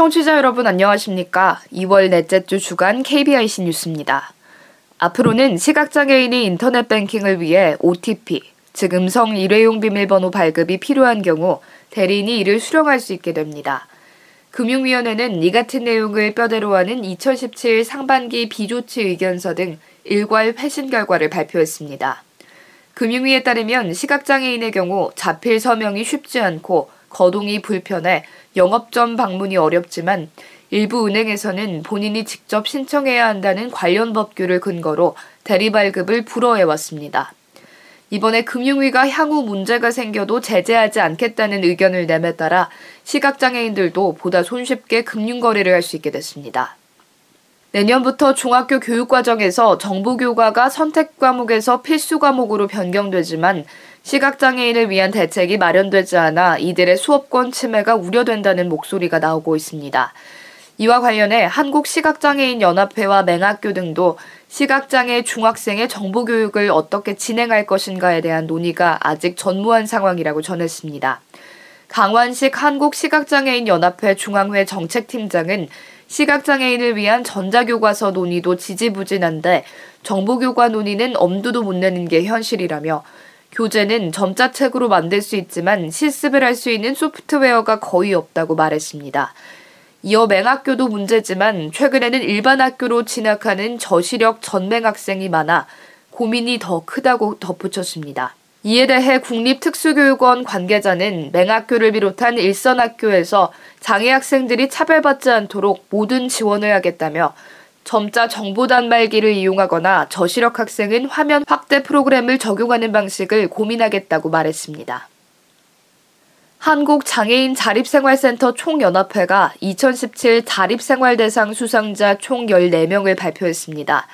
청취자 여러분 안녕하십니까? 2월 넷째 주 주간 KBIC 뉴스입니다. 앞으로는 시각장애인이 인터넷 뱅킹을 위해 OTP, 즉 음성 일회용 비밀번호 발급이 필요한 경우 대리인이 이를 수령할 수 있게 됩니다. 금융위원회는 이 같은 내용을 뼈대로 하는 2017 상반기 비조치 의견서 등 일괄 회신 결과를 발표했습니다. 금융위에 따르면 시각장애인의 경우 자필 서명이 쉽지 않고 거동이 불편해 영업점 방문이 어렵지만 일부 은행에서는 본인이 직접 신청해야 한다는 관련 법규를 근거로 대리 발급을 불허해왔습니다. 이번에 금융위가 향후 문제가 생겨도 제재하지 않겠다는 의견을 내에 따라 시각장애인들도 보다 손쉽게 금융거래를 할 수 있게 됐습니다. 내년부터 중학교 교육과정에서 정보 교과가 선택 과목에서 필수 과목으로 변경되지만 시각장애인을 위한 대책이 마련되지 않아 이들의 수업권 침해가 우려된다는 목소리가 나오고 있습니다. 이와 관련해 한국시각장애인연합회와 맹학교 등도 시각장애 중학생의 정보교육을 어떻게 진행할 것인가에 대한 논의가 아직 전무한 상황이라고 전했습니다. 강완식 한국시각장애인연합회 중앙회 정책팀장은 시각장애인을 위한 전자교과서 논의도 지지부진한데 정보교과 논의는 엄두도 못 내는 게 현실이라며 교재는 점자책으로 만들 수 있지만 실습을 할 수 있는 소프트웨어가 거의 없다고 말했습니다. 이어 맹학교도 문제지만 최근에는 일반 학교로 진학하는 저시력 전맹 학생이 많아 고민이 더 크다고 덧붙였습니다. 이에 대해 국립특수교육원 관계자는 맹학교를 비롯한 일선학교에서 장애 학생들이 차별받지 않도록 모든 지원을 하겠다며 점자 정보 단말기를 이용하거나 저시력 학생은 화면 확대 프로그램을 적용하는 방식을 고민하겠다고 말했습니다. 한국장애인 자립생활센터 총연합회가 2017 자립생활대상 수상자 총 14명을 발표했습니다.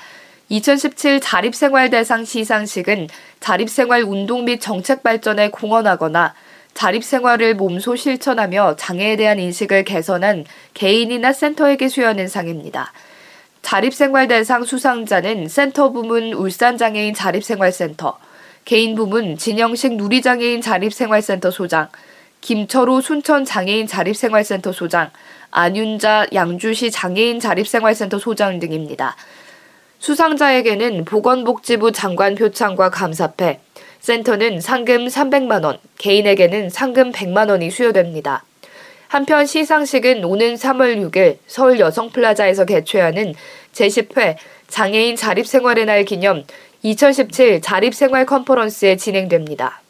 2017 자립생활대상 시상식은 자립생활 운동 및 정책 발전에 공헌하거나 자립생활을 몸소 실천하며 장애에 대한 인식을 개선한 개인이나 센터에게 수여하는 상입니다. 자립생활대상 수상자는 센터 부문 울산장애인 자립생활센터, 개인 부문 진영식 누리장애인 자립생활센터 소장, 김철호 순천장애인 자립생활센터 소장, 안윤자 양주시 장애인 자립생활센터 소장 등입니다. 수상자에게는 보건복지부 장관 표창과 감사패, 센터는 상금 300만원, 개인에게는 상금 100만원이 수여됩니다. 한편 시상식은 오는 3월 6일 서울 여성플라자에서 개최하는 제10회 장애인 자립생활의 날 기념 2017 자립생활 컨퍼런스에 진행됩니다.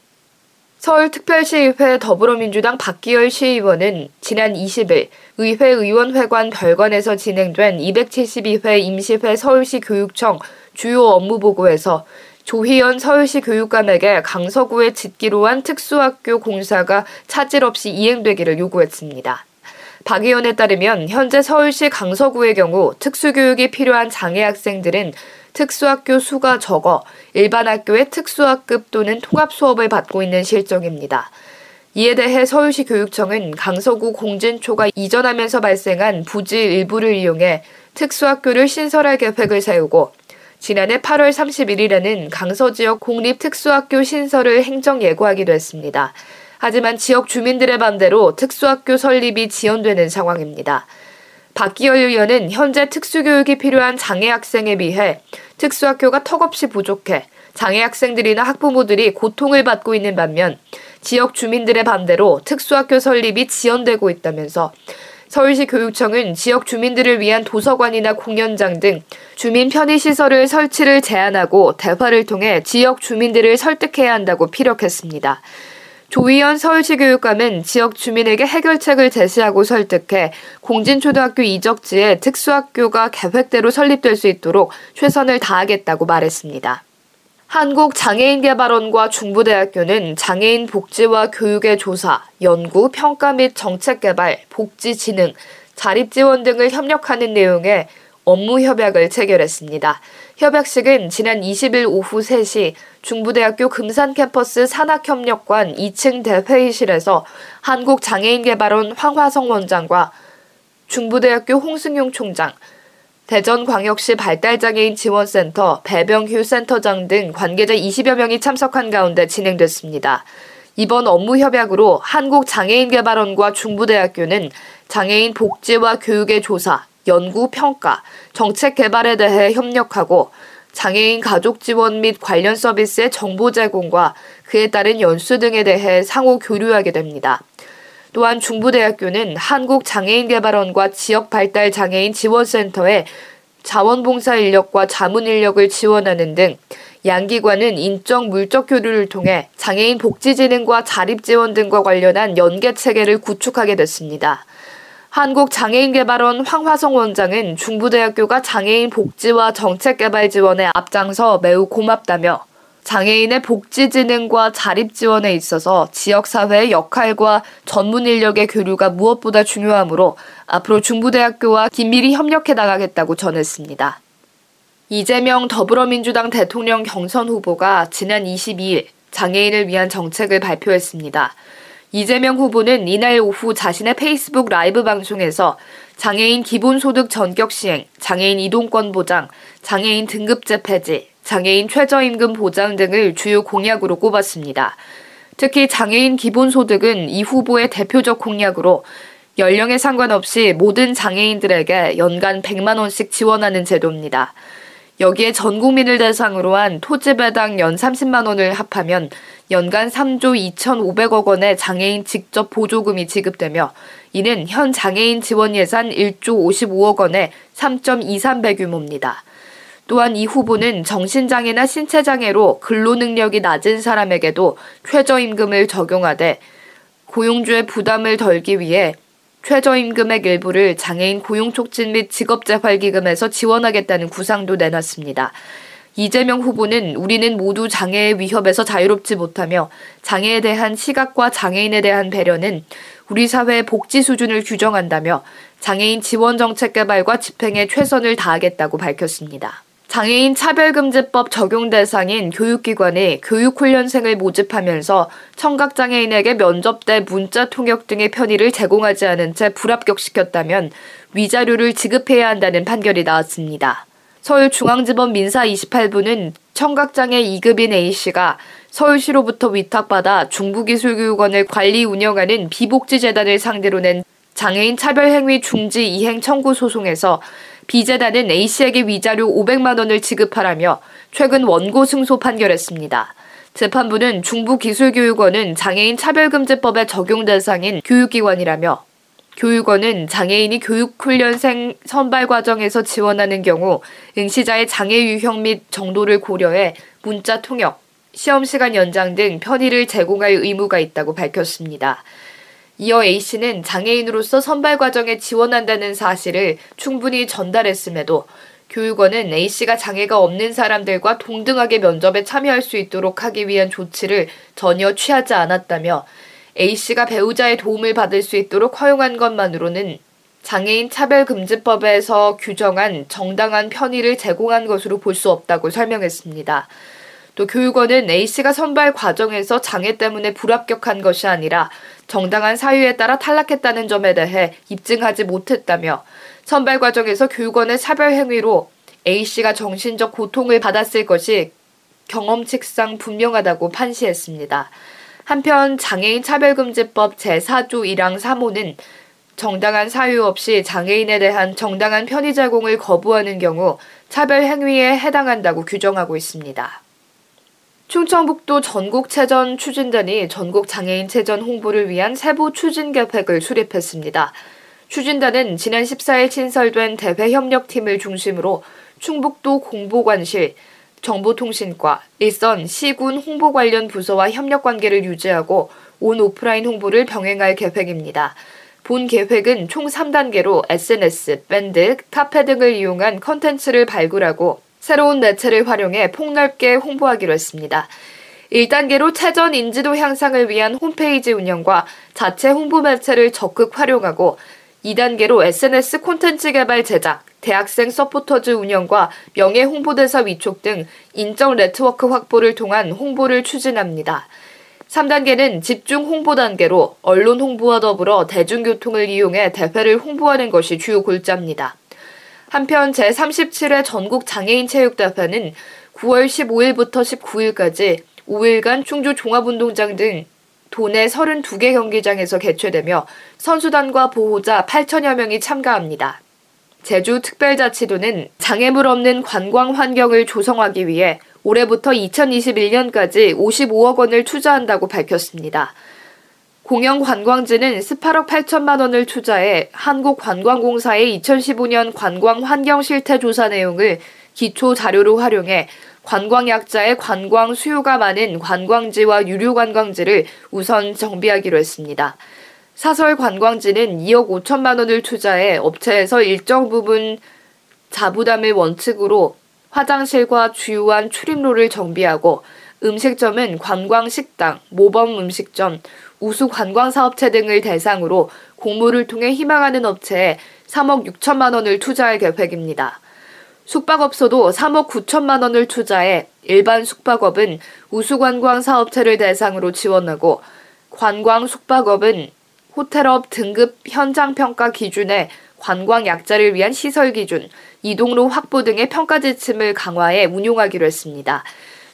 서울특별시의회 더불어민주당 박기열 시의원은 지난 20일 의회 의원회관 별관에서 진행된 272회 임시회 서울시 교육청 주요 업무 보고에서 조희연 서울시 교육감에게 강서구에 짓기로 한 특수학교 공사가 차질 없이 이행되기를 요구했습니다. 박 의원에 따르면 현재 서울시 강서구의 경우 특수교육이 필요한 장애 학생들은 특수학교 수가 적어 일반 학교의 특수학급 또는 통합 수업을 받고 있는 실정입니다. 이에 대해 서울시 교육청은 강서구 공진초가 이전하면서 발생한 부지 일부를 이용해 특수학교를 신설할 계획을 세우고 지난해 8월 31일에는 강서 지역 공립 특수학교 신설을 행정 예고하기도 했습니다. 하지만 지역 주민들의 반대로 특수학교 설립이 지연되는 상황입니다. 박기열 의원은 현재 특수교육이 필요한 장애 학생에 비해 특수학교가 턱없이 부족해 장애 학생들이나 학부모들이 고통을 받고 있는 반면 지역 주민들의 반대로 특수학교 설립이 지연되고 있다면서 서울시 교육청은 지역 주민들을 위한 도서관이나 공연장 등 주민 편의시설을 설치를 제한하고 대화를 통해 지역 주민들을 설득해야 한다고 피력했습니다. 조희연 서울시 교육감은 지역 주민에게 해결책을 제시하고 설득해 공진초등학교 이적지에 특수학교가 계획대로 설립될 수 있도록 최선을 다하겠다고 말했습니다. 한국장애인개발원과 중부대학교는 장애인 복지와 교육의 조사, 연구, 평가 및 정책 개발, 복지 진흥, 자립 지원 등을 협력하는 내용의 업무 협약을 체결했습니다. 협약식은 지난 20일 오후 3시 중부대학교 금산 캠퍼스 산학협력관 2층 대회의실에서 한국장애인개발원 황화성 원장과 중부대학교 홍승용 총장, 대전광역시 발달장애인 지원센터 배병휴 센터장 등 관계자 20여 명이 참석한 가운데 진행됐습니다. 이번 업무 협약으로 한국장애인개발원과 중부대학교는 장애인 복지와 교육의 조사, 연구, 평가, 정책 개발에 대해 협력하고 장애인 가족 지원 및 관련 서비스의 정보 제공과 그에 따른 연수 등에 대해 상호 교류하게 됩니다. 또한 중부대학교는 한국장애인개발원과 지역발달장애인 지원센터에 자원봉사 인력과 자문 인력을 지원하는 등 양기관은 인적 물적 교류를 통해 장애인 복지진흥과 자립지원 등과 관련한 연계 체계를 구축하게 됐습니다. 한국장애인개발원 황화성 원장은 중부대학교가 장애인 복지와 정책개발 지원에 앞장서 매우 고맙다며 장애인의 복지 진흥과 자립 지원에 있어서 지역사회의 역할과 전문 인력의 교류가 무엇보다 중요하므로 앞으로 중부대학교와 긴밀히 협력해 나가겠다고 전했습니다. 이재명 더불어민주당 대통령 경선 후보가 지난 22일 장애인을 위한 정책을 발표했습니다. 이재명 후보는 이날 오후 자신의 페이스북 라이브 방송에서 장애인 기본소득 전격 시행, 장애인 이동권 보장, 장애인 등급제 폐지, 장애인 최저임금 보장 등을 주요 공약으로 꼽았습니다. 특히 장애인 기본소득은 이 후보의 대표적 공약으로 연령에 상관없이 모든 장애인들에게 연간 100만원씩 지원하는 제도입니다. 여기에 전 국민을 대상으로 한 토지 배당 연 30만 원을 합하면 연간 3조 2,500억 원의 장애인 직접 보조금이 지급되며 이는 현 장애인 지원 예산 1조 55억 원의 3.23배 규모입니다. 또한 이 후보는 정신장애나 신체장애로 근로능력이 낮은 사람에게도 최저임금을 적용하되 고용주의 부담을 덜기 위해 최저임금액 일부를 장애인 고용촉진 및 직업재활기금에서 지원하겠다는 구상도 내놨습니다. 이재명 후보는 우리는 모두 장애의 위협에서 자유롭지 못하며 장애에 대한 시각과 장애인에 대한 배려는 우리 사회의 복지 수준을 규정한다며 장애인 지원 정책 개발과 집행에 최선을 다하겠다고 밝혔습니다. 장애인 차별금지법 적용 대상인 교육기관이 교육훈련생을 모집하면서 청각장애인에게 면접 때 문자 통역 등의 편의를 제공하지 않은 채 불합격시켰다면 위자료를 지급해야 한다는 판결이 나왔습니다. 서울중앙지법 민사 28부는 청각장애 2급인 A씨가 서울시로부터 위탁받아 중부기술교육원을 관리 운영하는 비복지재단을 상대로 낸 장애인 차별행위 중지 이행 청구 소송에서 비재단은 A씨에게 위자료 500만 원을 지급하라며 최근 원고 승소 판결했습니다. 재판부는 중부기술교육원은 장애인 차별금지법의 적용 대상인 교육기관이라며 교육원은 장애인이 교육훈련생 선발 과정에서 지원하는 경우 응시자의 장애 유형 및 정도를 고려해 문자 통역, 시험 시간 연장 등 편의를 제공할 의무가 있다고 밝혔습니다. 이어 A씨는 장애인으로서 선발 과정에 지원한다는 사실을 충분히 전달했음에도 교육원은 A씨가 장애가 없는 사람들과 동등하게 면접에 참여할 수 있도록 하기 위한 조치를 전혀 취하지 않았다며 A씨가 배우자의 도움을 받을 수 있도록 허용한 것만으로는 장애인 차별금지법에서 규정한 정당한 편의를 제공한 것으로 볼 수 없다고 설명했습니다. 또 교육원은 A씨가 선발 과정에서 장애 때문에 불합격한 것이 아니라 정당한 사유에 따라 탈락했다는 점에 대해 입증하지 못했다며 선발 과정에서 교육원의 차별 행위로 A씨가 정신적 고통을 받았을 것이 경험칙상 분명하다고 판시했습니다. 한편 장애인 차별금지법 제4조 1항 3호는 정당한 사유 없이 장애인에 대한 정당한 편의 제공을 거부하는 경우 차별 행위에 해당한다고 규정하고 있습니다. 충청북도 전국체전 추진단이 전국 장애인 체전 홍보를 위한 세부 추진 계획을 수립했습니다. 추진단은 지난 14일 신설된 대회협력팀을 중심으로 충북도 공보관실, 정보통신과, 일선, 시군 홍보 관련 부서와 협력 관계를 유지하고 온 오프라인 홍보를 병행할 계획입니다. 본 계획은 총 3단계로 SNS, 밴드, 카페 등을 이용한 컨텐츠를 발굴하고 새로운 매체를 활용해 폭넓게 홍보하기로 했습니다. 1단계로 체전 인지도 향상을 위한 홈페이지 운영과 자체 홍보 매체를 적극 활용하고 2단계로 SNS 콘텐츠 개발 제작, 대학생 서포터즈 운영과 명예 홍보대사 위촉 등 인적 네트워크 확보를 통한 홍보를 추진합니다. 3단계는 집중 홍보 단계로 언론 홍보와 더불어 대중교통을 이용해 대회를 홍보하는 것이 주요 골자입니다. 한편 제37회 전국 장애인 체육대회는 9월 15일부터 19일까지 5일간 충주 종합운동장 등 도내 32개 경기장에서 개최되며 선수단과 보호자 8천여 명이 참가합니다. 제주특별자치도는 장애물 없는 관광 환경을 조성하기 위해 올해부터 2021년까지 55억 원을 투자한다고 밝혔습니다. 공영 관광지는 18억 8천만 원을 투자해 한국관광공사의 2015년 관광 환경 실태 조사 내용을 기초 자료로 활용해 관광약자의 관광 수요가 많은 관광지와 유료 관광지를 우선 정비하기로 했습니다. 사설 관광지는 2억 5천만 원을 투자해 업체에서 일정 부분 자부담을 원칙으로 화장실과 주요한 출입로를 정비하고 음식점은 관광 식당, 모범 음식점, 우수 관광사업체 등을 대상으로 공모를 통해 희망하는 업체에 3억 6천만 원을 투자할 계획입니다. 숙박업소도 3억 9천만 원을 투자해 일반 숙박업은 우수관광 사업체를 대상으로 지원하고 관광 숙박업은 호텔업 등급 현장 평가 기준에 관광 약자를 위한 시설 기준, 이동로 확보 등의 평가 지침을 강화해 운용하기로 했습니다.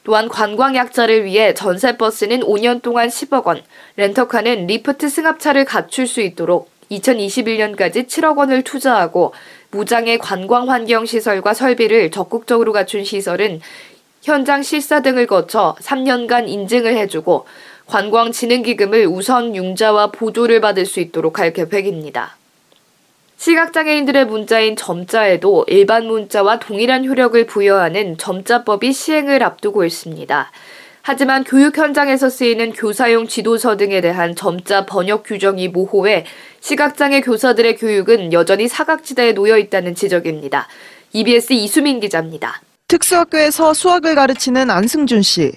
또한 관광 약자를 위해 전세버스는 5년 동안 10억 원, 렌터카는 리프트 승합차를 갖출 수 있도록 2021년까지 7억 원을 투자하고 무장의 관광 환경 시설과 설비를 적극적으로 갖춘 시설은 현장 실사 등을 거쳐 3년간 인증을 해주고 관광진흥기금을 우선 융자와 보조를 받을 수 있도록 할 계획입니다. 시각장애인들의 문자인 점자에도 일반 문자와 동일한 효력을 부여하는 점자법이 시행을 앞두고 있습니다. 하지만 교육 현장에서 쓰이는 교사용 지도서 등에 대한 점자 번역 규정이 모호해 시각장애 교사들의 교육은 여전히 사각지대에 놓여 있다는 지적입니다. EBS 이수민 기자입니다. 특수학교에서 수학을 가르치는 안승준 씨.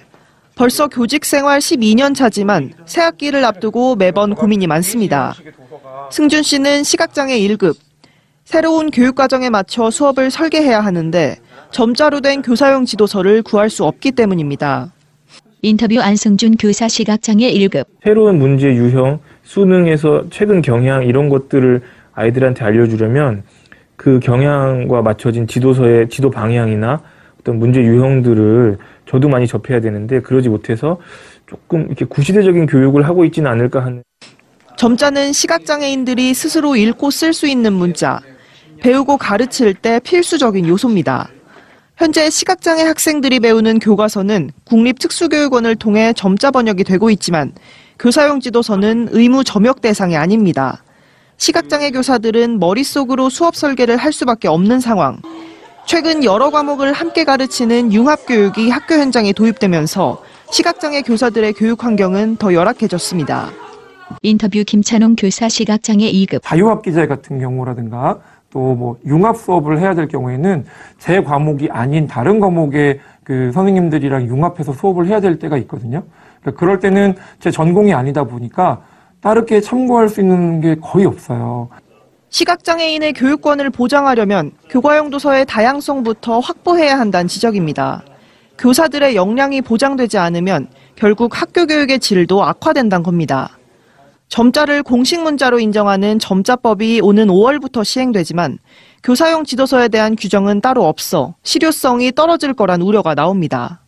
벌써 교직 생활 12년 차지만 새 학기를 앞두고 매번 고민이 많습니다. 승준 씨는 시각장애 1급. 새로운 교육과정에 맞춰 수업을 설계해야 하는데 점자로 된 교사용 지도서를 구할 수 없기 때문입니다. 인터뷰 안승준 교사 시각장애 1급. 새로운 문제 유형, 수능에서 최근 경향 이런 것들을 아이들한테 알려주려면 그 경향과 맞춰진 지도서의 지도 방향이나 어떤 문제 유형들을 저도 많이 접해야 되는데 그러지 못해서 조금 이렇게 구시대적인 교육을 하고 있지는 않을까 하는. 점자는 시각장애인들이 스스로 읽고 쓸 수 있는 문자, 배우고 가르칠 때 필수적인 요소입니다. 현재 시각장애 학생들이 배우는 교과서는 국립특수교육원을 통해 점자 번역이 되고 있지만 교사용 지도서는 의무 점역 대상이 아닙니다. 시각장애 교사들은 머릿속으로 수업 설계를 할 수밖에 없는 상황. 최근 여러 과목을 함께 가르치는 융합교육이 학교 현장에 도입되면서 시각장애 교사들의 교육 환경은 더 열악해졌습니다. 인터뷰 김찬홍 교사 시각장애 2급. 자유학 기제 같은 경우라든가 또 뭐 융합 수업을 해야 될 경우에는 제 과목이 아닌 다른 과목의 그 선생님들이랑 융합해서 수업을 해야 될 때가 있거든요. 그러니까 그럴 때는 제 전공이 아니다 보니까 따르게 참고할 수 있는 게 거의 없어요. 시각장애인의 교육권을 보장하려면 교과용 도서의 다양성부터 확보해야 한다는 지적입니다. 교사들의 역량이 보장되지 않으면 결국 학교 교육의 질도 악화된다는 겁니다. 점자를 공식 문자로 인정하는 점자법이 오는 5월부터 시행되지만 교사용 지도서에 대한 규정은 따로 없어 실효성이 떨어질 거란 우려가 나옵니다.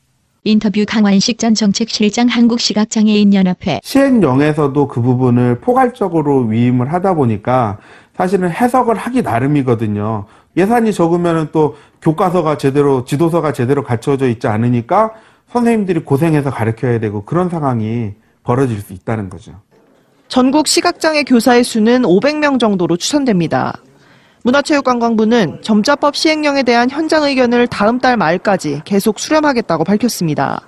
인터뷰 강환식 전 정책실장 한국시각장애인연합회 시행령에서도 그 부분을 포괄적으로 위임을 하다 보니까 사실은 해석을 하기 나름이거든요. 예산이 적으면 또 교과서가 제대로 지도서가 제대로 갖춰져 있지 않으니까 선생님들이 고생해서 가르쳐야 되고 그런 상황이 벌어질 수 있다는 거죠. 전국 시각장애 교사의 수는 500명 정도로 추산됩니다. 문화체육관광부는 점자법 시행령에 대한 현장 의견을 다음 달 말까지 계속 수렴하겠다고 밝혔습니다.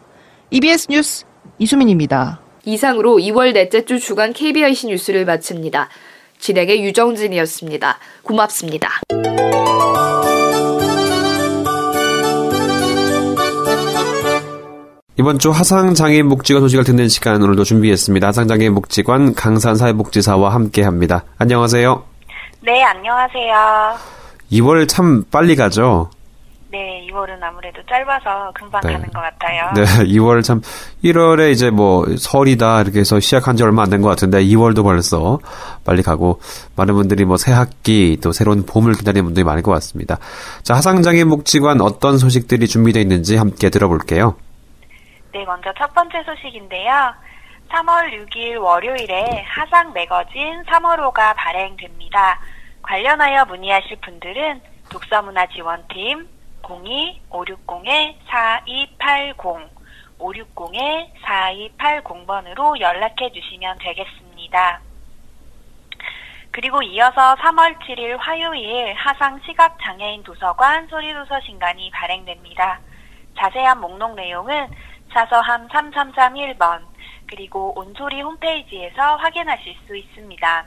EBS 뉴스 이수민입니다. 이상으로 2월 넷째 주 주간 KBIC 뉴스를 마칩니다. 진행의 유정진이었습니다. 고맙습니다. 이번 주 화상장애인 복지관 소식을 듣는 시간 오늘도 준비했습니다. 화상장애인 복지관 강산사회복지사와 함께합니다. 안녕하세요. 네, 안녕하세요. 2월 참 빨리 가죠? 네, 2월은 아무래도 짧아서 금방 네. 가는 것 같아요. 네, 2월 참 1월에 이제 뭐 설이다 이렇게 해서 시작한 지 얼마 안 된 것 같은데 2월도 벌써 빨리 가고 많은 분들이 뭐 새 학기 또 새로운 봄을 기다리는 분들이 많을 것 같습니다. 자, 화상장애인 복지관 어떤 소식들이 준비되어 있는지 함께 들어볼게요. 네, 먼저 첫 번째 소식인데요. 3월 6일 월요일에 하상 매거진 3월호가 발행됩니다. 관련하여 문의하실 분들은 독서문화지원팀 02-560-4280 560-4280번으로 연락해 주시면 되겠습니다. 그리고 이어서 3월 7일 화요일 하상 시각장애인 도서관 소리도서 신간이 발행됩니다. 자세한 목록 내용은 사서함 3331번 그리고 온소리 홈페이지에서 확인하실 수 있습니다.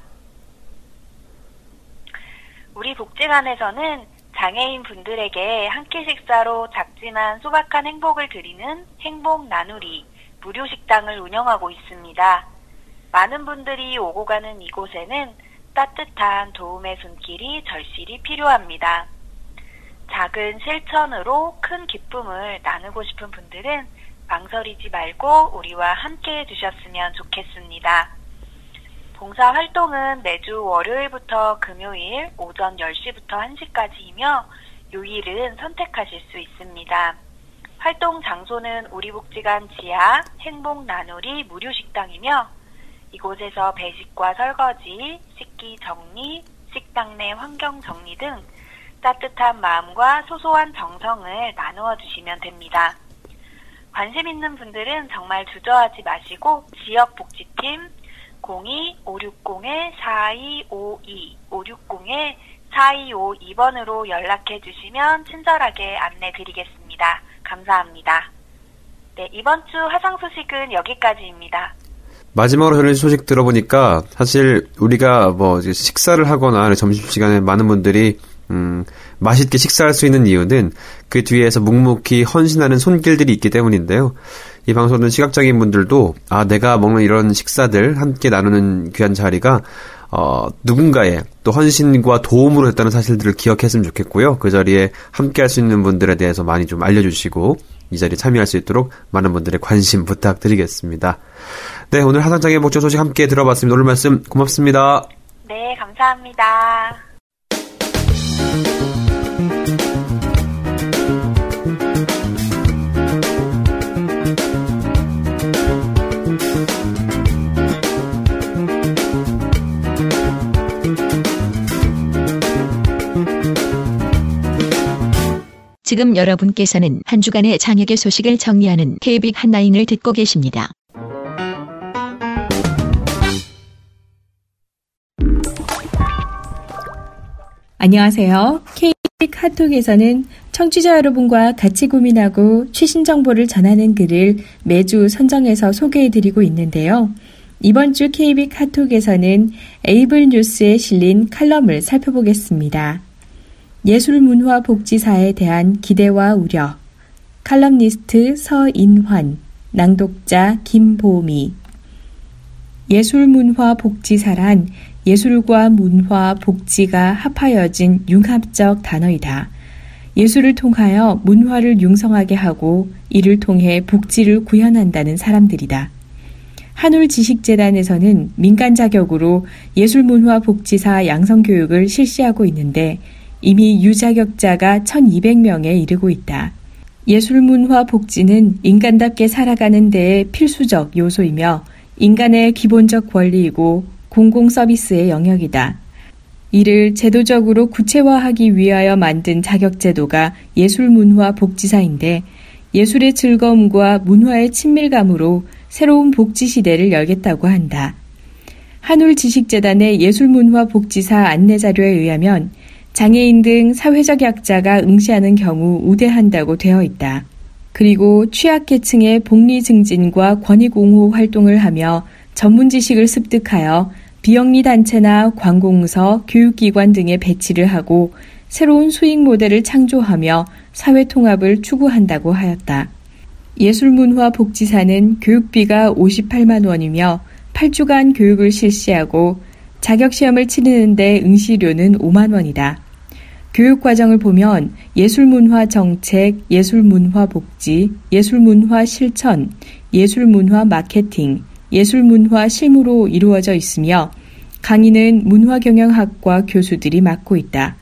우리 복지관에서는 장애인 분들에게 한 끼 식사로 작지만 소박한 행복을 드리는 행복 나누리 무료 식당을 운영하고 있습니다. 많은 분들이 오고 가는 이곳에는 따뜻한 도움의 손길이 절실히 필요합니다. 작은 실천으로 큰 기쁨을 나누고 싶은 분들은 망설이지 말고 우리와 함께 해주셨으면 좋겠습니다. 봉사 활동은 매주 월요일부터 금요일 오전 10시부터 1시까지이며 요일은 선택하실 수 있습니다. 활동 장소는 우리 복지관 지하 행복 나누리 무료 식당이며 이곳에서 배식과 설거지, 식기 정리, 식당 내 환경 정리 등 따뜻한 마음과 소소한 정성을 나누어 주시면 됩니다. 관심 있는 분들은 정말 주저하지 마시고 지역 복지팀 02-560-4252, 560-4252번으로 연락해 주시면 친절하게 안내 드리겠습니다. 감사합니다. 네, 이번 주 화상 소식은 여기까지입니다. 마지막으로 전해진 소식 들어보니까 사실 우리가 뭐 식사를 하거나 점심시간에 많은 분들이 음, 맛있게 식사할 수 있는 이유는 그 뒤에서 묵묵히 헌신하는 손길들이 있기 때문인데요. 이 방송은 시각장애인 분들도 아 내가 먹는 이런 식사들 함께 나누는 귀한 자리가 어, 누군가의 또 헌신과 도움으로 했다는 사실들을 기억했으면 좋겠고요. 그 자리에 함께 할 수 있는 분들에 대해서 많이 좀 알려주시고 이 자리에 참여할 수 있도록 많은 분들의 관심 부탁드리겠습니다. 네, 오늘 하상장애 목적 소식 함께 들어봤습니다. 오늘 말씀 고맙습니다. 네, 감사합니다. 지금 여러분께서는 한 주간의 장혁의 소식을 정리하는 KBIC 한라인을 듣고 계십니다. 안녕하세요. KBIC 카톡에서는 청취자 여러분과 같이 고민하고 최신 정보를 전하는 글을 매주 선정해서 소개해드리고 있는데요. 이번 주 KBIC 카톡에서는 에이블 뉴스에 실린 칼럼을 살펴보겠습니다. 예술문화복지사에 대한 기대와 우려. 칼럼니스트 서인환, 낭독자 김보미. 예술문화복지사란 예술과 문화, 복지가 합하여진 융합적 단어이다. 예술을 통하여 문화를 융성하게 하고 이를 통해 복지를 구현한다는 사람들이다. 한울지식재단에서는 민간 자격으로 예술문화복지사 양성교육을 실시하고 있는데 이미 유자격자가 1200명에 이르고 있다. 예술문화 복지는 인간답게 살아가는 데에 필수적 요소이며 인간의 기본적 권리이고 공공 서비스의 영역이다. 이를 제도적으로 구체화하기 위하여 만든 자격제도가 예술문화 복지사인데 예술의 즐거움과 문화의 친밀감으로 새로운 복지 시대를 열겠다고 한다. 한울지식재단의 예술문화 복지사 안내자료에 의하면 장애인 등 사회적 약자가 응시하는 경우 우대한다고 되어 있다. 그리고 취약계층의 복리 증진과 권익 옹호 활동을 하며 전문 지식을 습득하여 비영리 단체나 관공서, 교육기관 등에 배치를 하고 새로운 수익 모델을 창조하며 사회 통합을 추구한다고 하였다. 예술문화복지사는 교육비가 58만 원이며 8주간 교육을 실시하고 자격시험을 치르는데 응시료는 5만 원이다. 교육 과정을 보면 예술문화 정책, 예술문화 복지, 예술문화 실천, 예술문화 마케팅, 예술문화 실무로 이루어져 있으며 강의는 문화경영학과 교수들이 맡고 있다.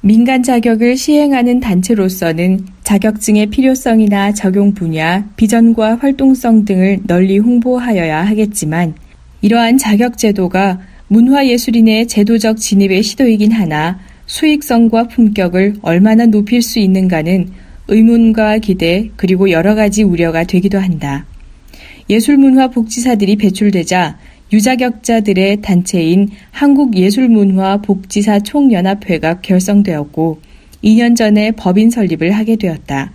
민간 자격을 시행하는 단체로서는 자격증의 필요성이나 적용 분야, 비전과 활동성 등을 널리 홍보하여야 하겠지만 이러한 자격 제도가 문화예술인의 제도적 진입의 시도이긴 하나 수익성과 품격을 얼마나 높일 수 있는가는 의문과 기대 그리고 여러 가지 우려가 되기도 한다. 예술문화 복지사들이 배출되자 유자격자들의 단체인 한국예술문화 복지사 총연합회가 결성되었고 2년 전에 법인 설립을 하게 되었다.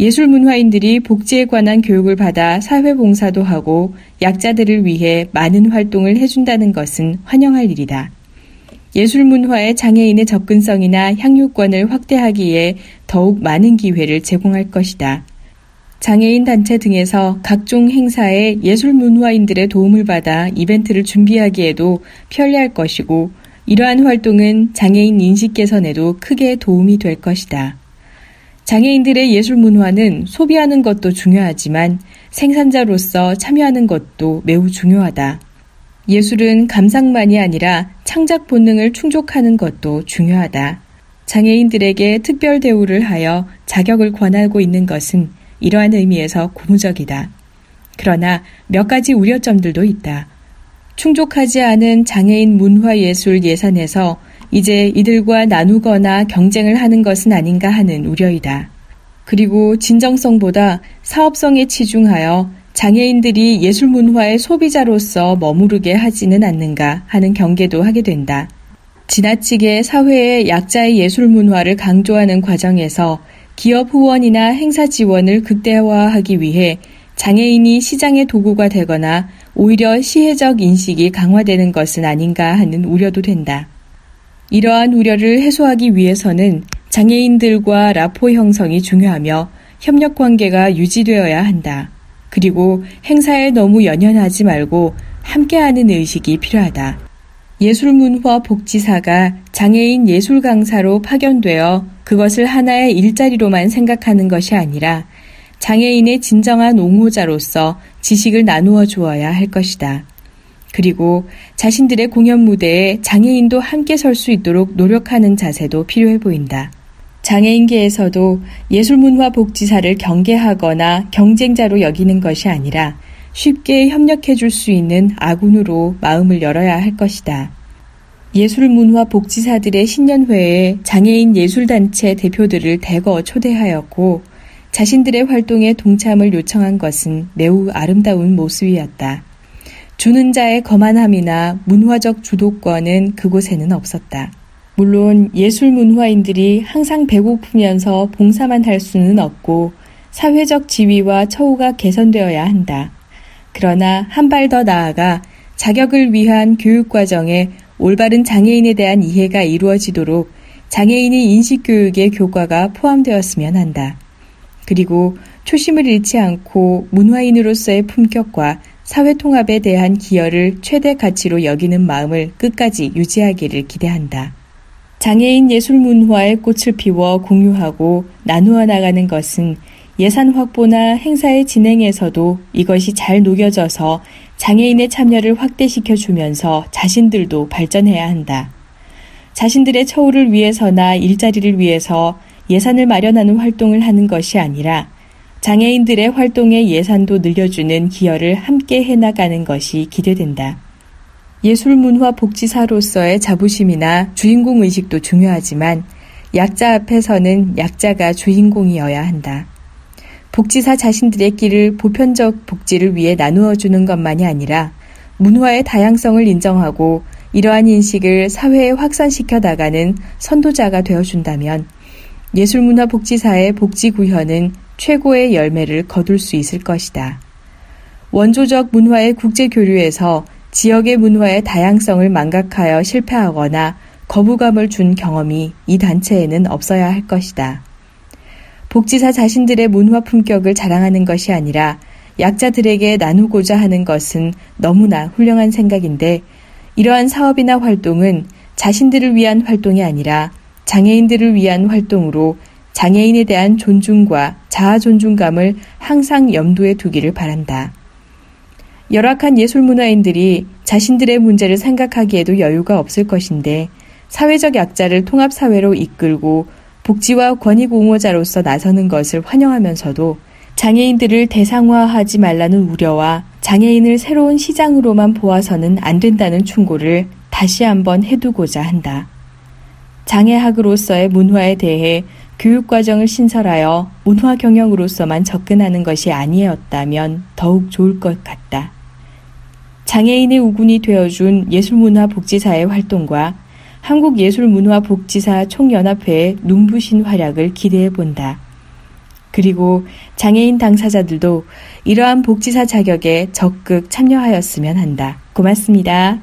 예술문화인들이 복지에 관한 교육을 받아 사회봉사도 하고 약자들을 위해 많은 활동을 해준다는 것은 환영할 일이다. 예술 문화의 장애인의 접근성이나 향유권을 확대하기에 더욱 많은 기회를 제공할 것이다. 장애인 단체 등에서 각종 행사에 예술 문화인들의 도움을 받아 이벤트를 준비하기에도 편리할 것이고 이러한 활동은 장애인 인식 개선에도 크게 도움이 될 것이다. 장애인들의 예술 문화는 소비하는 것도 중요하지만 생산자로서 참여하는 것도 매우 중요하다. 예술은 감상만이 아니라 창작 본능을 충족하는 것도 중요하다. 장애인들에게 특별 대우를 하여 자격을 권하고 있는 것은 이러한 의미에서 고무적이다. 그러나 몇 가지 우려점들도 있다. 충족하지 않은 장애인 문화예술 예산에서 이제 이들과 나누거나 경쟁을 하는 것은 아닌가 하는 우려이다. 그리고 진정성보다 사업성에 치중하여 장애인들이 예술 문화의 소비자로서 머무르게 하지는 않는가 하는 경계도 하게 된다. 지나치게 사회의 약자의 예술 문화를 강조하는 과정에서 기업 후원이나 행사 지원을 극대화하기 위해 장애인이 시장의 도구가 되거나 오히려 시혜적 인식이 강화되는 것은 아닌가 하는 우려도 된다. 이러한 우려를 해소하기 위해서는 장애인들과 라포 형성이 중요하며 협력 관계가 유지되어야 한다. 그리고 행사에 너무 연연하지 말고 함께하는 의식이 필요하다. 예술문화 복지사가 장애인 예술 강사로 파견되어 그것을 하나의 일자리로만 생각하는 것이 아니라 장애인의 진정한 옹호자로서 지식을 나누어 주어야 할 것이다. 그리고 자신들의 공연 무대에 장애인도 함께 설 수 있도록 노력하는 자세도 필요해 보인다. 장애인계에서도 예술문화복지사를 경계하거나 경쟁자로 여기는 것이 아니라 쉽게 협력해 줄 수 있는 아군으로 마음을 열어야 할 것이다. 예술문화복지사들의 신년회에 장애인 예술단체 대표들을 대거 초대하였고 자신들의 활동에 동참을 요청한 것은 매우 아름다운 모습이었다. 주는 자의 거만함이나 문화적 주도권은 그곳에는 없었다. 물론 예술 문화인들이 항상 배고프면서 봉사만 할 수는 없고 사회적 지위와 처우가 개선되어야 한다. 그러나 한 발 더 나아가 자격을 위한 교육 과정에 올바른 장애인에 대한 이해가 이루어지도록 장애인의 인식교육의 교과가 포함되었으면 한다. 그리고 초심을 잃지 않고 문화인으로서의 품격과 사회 통합에 대한 기여를 최대 가치로 여기는 마음을 끝까지 유지하기를 기대한다. 장애인 예술 문화의 꽃을 피워 공유하고 나누어 나가는 것은 예산 확보나 행사의 진행에서도 이것이 잘 녹여져서 장애인의 참여를 확대시켜 주면서 자신들도 발전해야 한다. 자신들의 처우를 위해서나 일자리를 위해서 예산을 마련하는 활동을 하는 것이 아니라 장애인들의 활동의 예산도 늘려주는 기여를 함께 해나가는 것이 기대된다. 예술문화 복지사로서의 자부심이나 주인공 의식도 중요하지만 약자 앞에서는 약자가 주인공이어야 한다. 복지사 자신들의 길을 보편적 복지를 위해 나누어 주는 것만이 아니라 문화의 다양성을 인정하고 이러한 인식을 사회에 확산시켜 나가는 선도자가 되어 준다면 예술문화복지사의 복지 구현은 최고의 열매를 거둘 수 있을 것이다. 원조적 문화의 국제 교류에서 지역의 문화의 다양성을 망각하여 실패하거나 거부감을 준 경험이 이 단체에는 없어야 할 것이다. 복지사 자신들의 문화 품격을 자랑하는 것이 아니라 약자들에게 나누고자 하는 것은 너무나 훌륭한 생각인데 이러한 사업이나 활동은 자신들을 위한 활동이 아니라 장애인들을 위한 활동으로 장애인에 대한 존중과 자아 존중감을 항상 염두에 두기를 바란다. 열악한 예술문화인들이 자신들의 문제를 생각하기에도 여유가 없을 것인데 사회적 약자를 통합사회로 이끌고 복지와 권익 옹호자로서 나서는 것을 환영하면서도 장애인들을 대상화하지 말라는 우려와 장애인을 새로운 시장으로만 보아서는 안 된다는 충고를 다시 한번 해두고자 한다. 장애학으로서의 문화에 대해 교육과정을 신설하여 문화 경영으로서만 접근하는 것이 아니었다면 더욱 좋을 것 같다. 장애인의 우군이 되어준 예술문화복지사의 활동과 한국예술문화복지사 총연합회의 눈부신 활약을 기대해 본다. 그리고 장애인 당사자들도 이러한 복지사 자격에 적극 참여하였으면 한다. 고맙습니다.